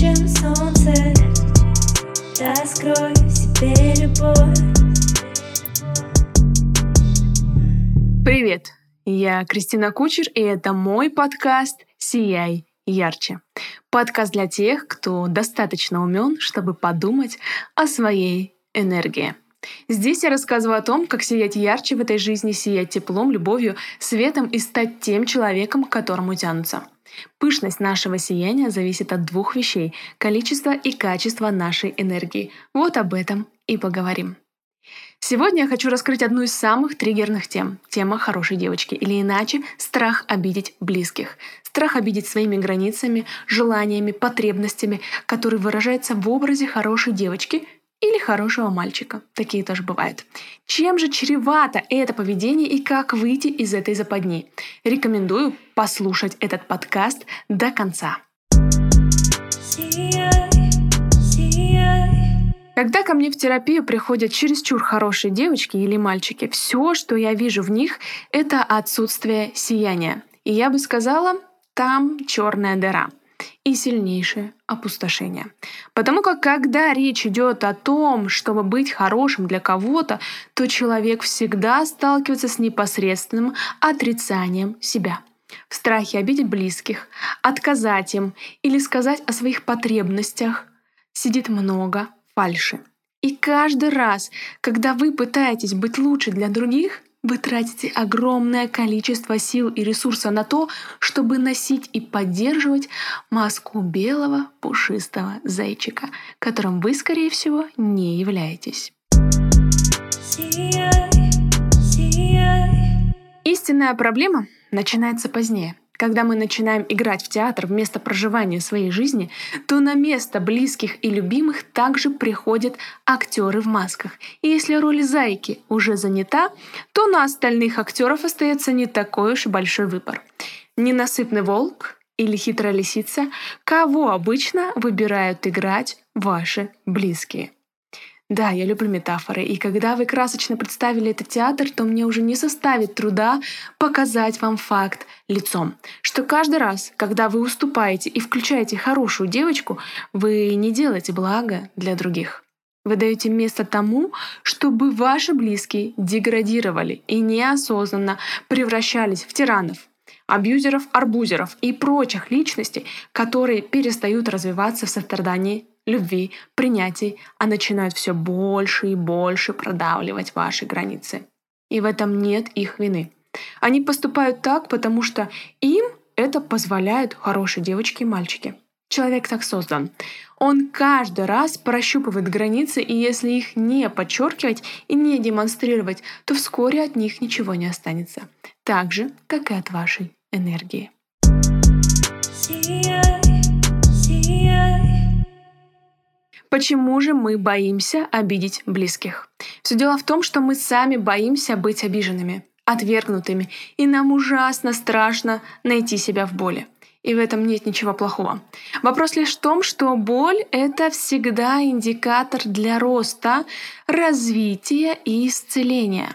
чем солнце Раскрой в себе любовь Привет! Я Кристина Кучер, и это мой подкаст «Сияй ярче». Подкаст для тех, кто достаточно умен, чтобы подумать о своей энергии. Здесь я рассказываю о том, как сиять ярче в этой жизни, сиять теплом, любовью, светом и стать тем человеком, к которому тянутся. Пышность нашего сияния зависит от двух вещей — количества и качества нашей энергии. Вот об этом и поговорим. Сегодня я хочу раскрыть одну из самых триггерных тем — тема хорошей девочки, или иначе страх обидеть близких. Страх обидеть своими границами, желаниями, потребностями, который выражается в образе хорошей девочки или хорошего мальчика. Такие тоже бывают. Чем же чревато это поведение и как выйти из этой западни? Рекомендую послушать этот подкаст до конца. Когда ко мне в терапию приходят чересчур хорошие девочки или мальчики, все, что я вижу в них, это отсутствие сияния. И я бы сказала, там черная дыра и сильнейшее опустошение. Потому как когда речь идет о том, чтобы быть хорошим для кого-то, то человек всегда сталкивается с непосредственным отрицанием себя. В страхе обидеть близких, отказать им или сказать о своих потребностях сидит много фальши. И каждый раз, когда вы пытаетесь быть лучше для других, вы тратите огромное количество сил и ресурса на то, чтобы носить и поддерживать маску белого пушистого зайчика, которым вы, скорее всего, не являетесь. Сияй, сияй Истинная проблема начинается позднее. Когда мы начинаем играть в театр вместо проживания своей жизни, то на место близких и любимых также приходят актеры в масках. И если роль зайки уже занята, то на остальных актеров остается не такой уж и большой выбор. Ненасытный волк или хитрая лисица, кого обычно выбирают играть ваши близкие. Да, я люблю метафоры, и когда вы красочно представили этот театр, то мне уже не составит труда показать вам факт лицом, что каждый раз, когда вы уступаете и включаете хорошую девочку, вы не делаете благо для других. Вы даете место тому, чтобы ваши близкие деградировали и неосознанно превращались в тиранов, абьюзеров, арбузеров и прочих личностей, которые перестают развиваться в сострадании любви, принятии, а начинают все больше и больше продавливать ваши границы. И в этом нет их вины. Они поступают так, потому что им это позволяют хорошие девочки и мальчики. Человек так создан. Он каждый раз прощупывает границы, и если их не подчеркивать и не демонстрировать, то вскоре от них ничего не останется. Так же, как и от вашей энергии. Почему же мы боимся обидеть близких? Все дело в том, что мы сами боимся быть обиженными, отвергнутыми, и нам ужасно страшно найти себя в боли. И в этом нет ничего плохого. Вопрос лишь в том, что боль — это всегда индикатор для роста, развития и исцеления.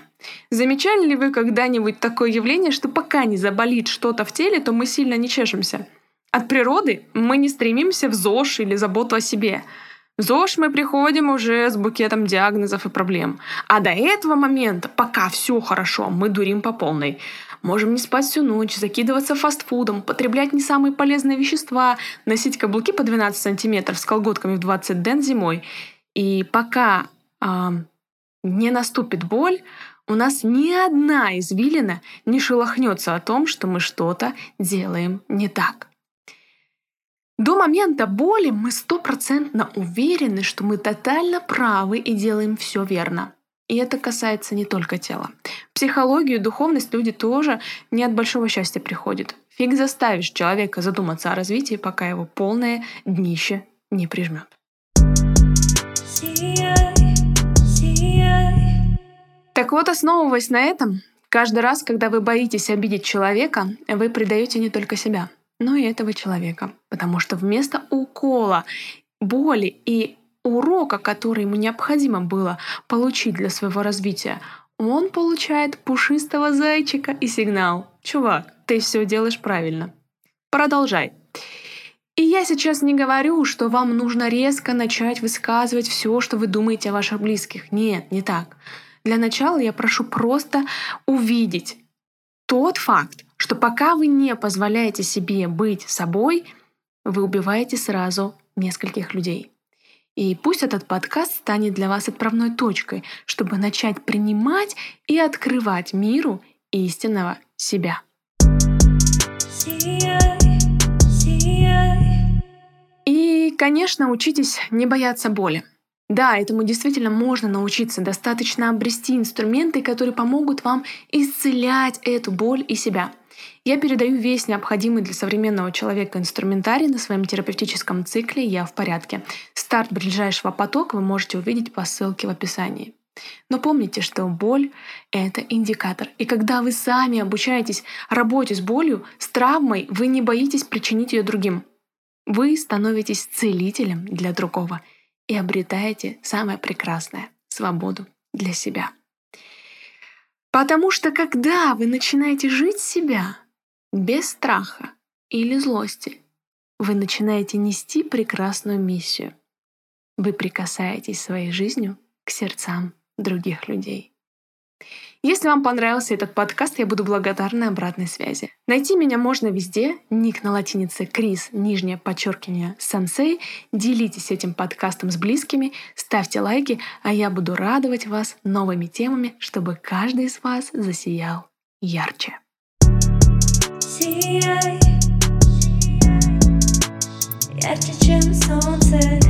Замечали ли вы когда-нибудь такое явление, что пока не заболит что-то в теле, то мы сильно не чешемся? От природы мы не стремимся в ЗОЖ или заботу о себе — в ЗОЖ мы приходим уже с букетом диагнозов и проблем. А до этого момента, пока все хорошо, мы дурим по полной. Можем не спать всю ночь, закидываться фастфудом, потреблять не самые полезные вещества, носить каблуки по 12 сантиметров с колготками в 20 ден зимой. И пока а, не наступит боль, у нас ни одна извилина не шелохнется о том, что мы что-то делаем не так. До момента боли мы стопроцентно уверены, что мы тотально правы и делаем все верно. И это касается не только тела. Психологию духовность люди тоже не от большого счастья приходят. Фиг заставишь человека задуматься о развитии, пока его полное днище не прижмет. Сияй Так вот, основываясь на этом, каждый раз, когда вы боитесь обидеть человека, вы предаете не только себя, но и этого человека. Потому что вместо укола, боли и урока, который ему необходимо было получить для своего развития, он получает пушистого зайчика и сигнал. Чувак, ты все делаешь правильно. Продолжай. И я сейчас не говорю, что вам нужно резко начать высказывать все, что вы думаете о ваших близких. Нет, не так. Для начала я прошу просто увидеть тот факт, что пока вы не позволяете себе быть собой, вы убиваете сразу нескольких людей. И пусть этот подкаст станет для вас отправной точкой, чтобы начать принимать и открывать миру истинного себя. И, конечно, учитесь не бояться боли. Да, этому действительно можно научиться. Достаточно обрести инструменты, которые помогут вам исцелять эту боль и себя. Я передаю весь необходимый для современного человека инструментарий на своем терапевтическом цикле «Я в порядке». Старт ближайшего потока вы можете увидеть по ссылке в описании. Но помните, что боль — это индикатор. И когда вы сами обучаетесь работе с болью, с травмой, вы не боитесь причинить ее другим. Вы становитесь целителем для другого — и обретаете самое прекрасное — свободу для себя. Потому что когда вы начинаете жить себя без страха или злости, вы начинаете нести прекрасную миссию. Вы прикасаетесь своей жизнью к сердцам других людей. Если вам понравился этот подкаст, я буду благодарна обратной связи. Найти меня можно везде. Ник на латинице Крис, нижнее подчеркивание Сенсей. Делитесь этим подкастом с близкими, ставьте лайки, а я буду радовать вас новыми темами, чтобы каждый из вас засиял ярче. Сияй, ярче, чем солнце,